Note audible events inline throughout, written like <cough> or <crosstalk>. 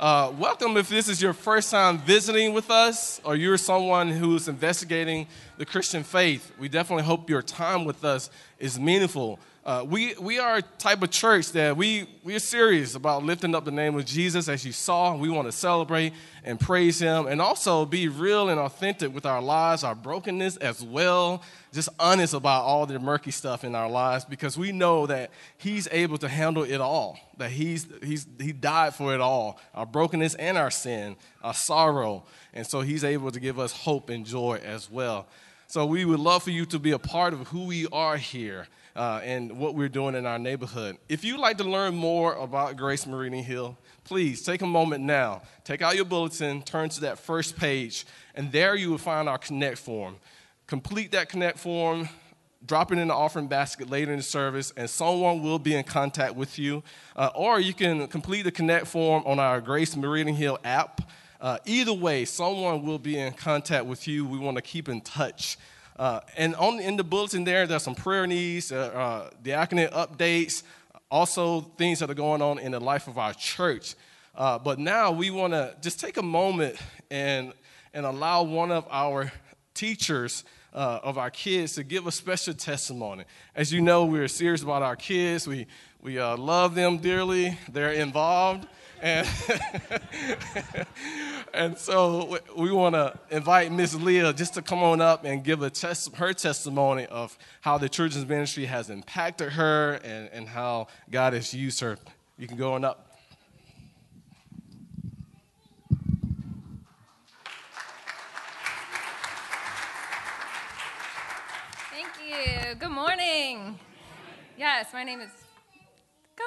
Uh, welcome if this is your first time visiting with us or you're someone who's investigating the Christian faith. We definitely hope your time with us is meaningful. Uh, we, we are a type of church that we, we are serious about lifting up the name of Jesus as you saw. We want to celebrate and praise him and also be real and authentic with our lives, our brokenness as well. Just honest about all the murky stuff in our lives because we know that he's able to handle it all, that he's, he's, he died for it all our brokenness and our sin, our sorrow. And so he's able to give us hope and joy as well. So we would love for you to be a part of who we are here uh, and what we're doing in our neighborhood. If you'd like to learn more about Grace Meridian Hill, please take a moment now. Take out your bulletin, turn to that first page, and there you will find our Connect form. Complete that Connect form, drop it in the offering basket later in the service, and someone will be in contact with you. Uh, or you can complete the Connect form on our Grace Meridian Hill app. Uh, either way, someone will be in contact with you. We want to keep in touch. Uh, and on in the bulletin there, there's some prayer needs, uh, uh, diaconate updates, also things that are going on in the life of our church. Uh, but now we want to just take a moment and and allow one of our teachers uh, of our kids to give a special testimony. As you know, we're serious about our kids. We we uh, love them dearly. They're involved. And, <laughs> and so we want to invite Miss Leah just to come on up and give a her testimony of how the children's ministry has impacted her and, and how God has used her. You can go on up. Thank you. Good morning. Yes, my name is. Good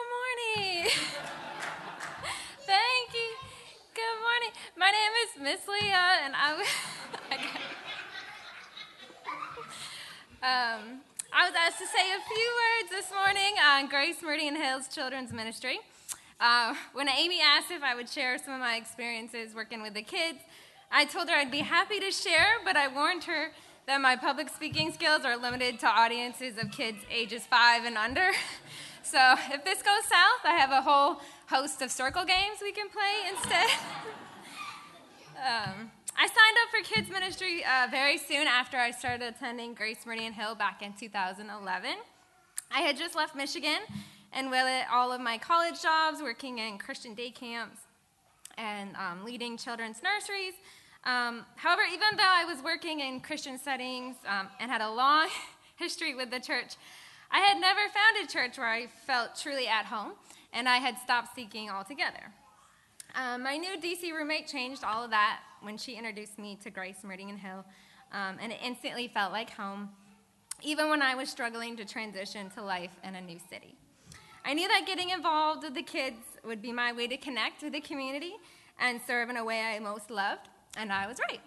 morning. <laughs> Miss Leah, and I was, <laughs> um, I was asked to say a few words this morning on Grace Meridian Hills Children's Ministry. Uh, when Amy asked if I would share some of my experiences working with the kids, I told her I'd be happy to share, but I warned her that my public speaking skills are limited to audiences of kids ages five and under. <laughs> So if this goes south, I have a whole host of circle games we can play instead. <laughs> um, I signed up for kids ministry uh, very soon after I started attending Grace Meridian Hill back in 2011. I had just left Michigan and with it, all of my college jobs, working in Christian day camps and um, leading children's nurseries. Um, however, even though I was working in Christian settings um, and had a long <laughs> history with the church, I had never found a church where I felt truly at home, and I had stopped seeking altogether. Um, my new DC roommate changed all of that when she introduced me to Grace Meridian Hill, um, and it instantly felt like home, even when I was struggling to transition to life in a new city. I knew that getting involved with the kids would be my way to connect with the community and serve in a way I most loved, and I was right.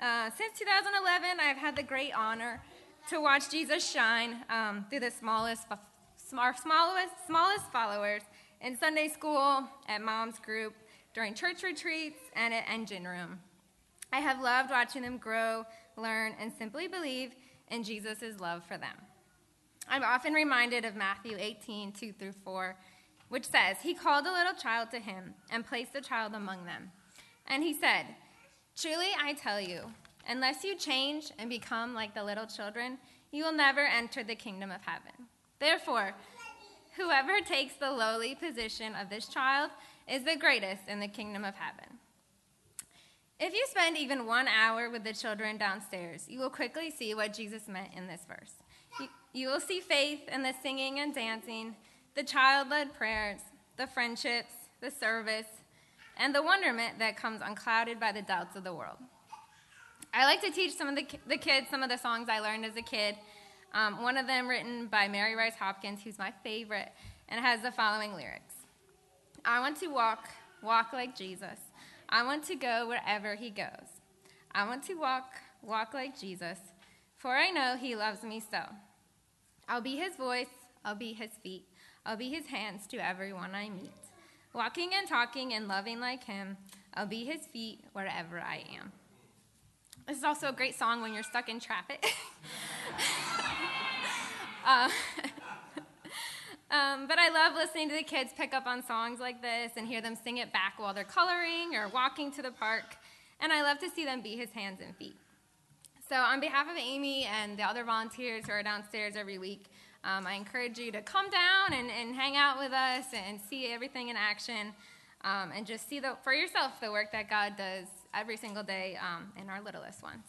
Uh, since 2011, I've had the great honor to watch Jesus shine um, through the smallest, smallest, smallest followers in Sunday school, at mom's group, during church retreats, and at engine room. I have loved watching them grow, learn, and simply believe in Jesus' love for them. I'm often reminded of Matthew 18, 2 through 4, which says, He called a little child to him and placed the child among them. And he said, Truly I tell you, Unless you change and become like the little children, you will never enter the kingdom of heaven. Therefore, whoever takes the lowly position of this child is the greatest in the kingdom of heaven. If you spend even one hour with the children downstairs, you will quickly see what Jesus meant in this verse. You, you will see faith in the singing and dancing, the child led prayers, the friendships, the service, and the wonderment that comes unclouded by the doubts of the world. I like to teach some of the, the kids some of the songs I learned as a kid. Um, one of them written by Mary Rice Hopkins, who's my favorite, and has the following lyrics I want to walk, walk like Jesus. I want to go wherever he goes. I want to walk, walk like Jesus, for I know he loves me so. I'll be his voice, I'll be his feet, I'll be his hands to everyone I meet. Walking and talking and loving like him, I'll be his feet wherever I am. This is also a great song when you're stuck in traffic. <laughs> uh, <laughs> Um, but I love listening to the kids pick up on songs like this and hear them sing it back while they're coloring or walking to the park. And I love to see them be his hands and feet. So, on behalf of Amy and the other volunteers who are downstairs every week, um, I encourage you to come down and, and hang out with us and see everything in action um, and just see the, for yourself the work that God does every single day um, in our littlest ones.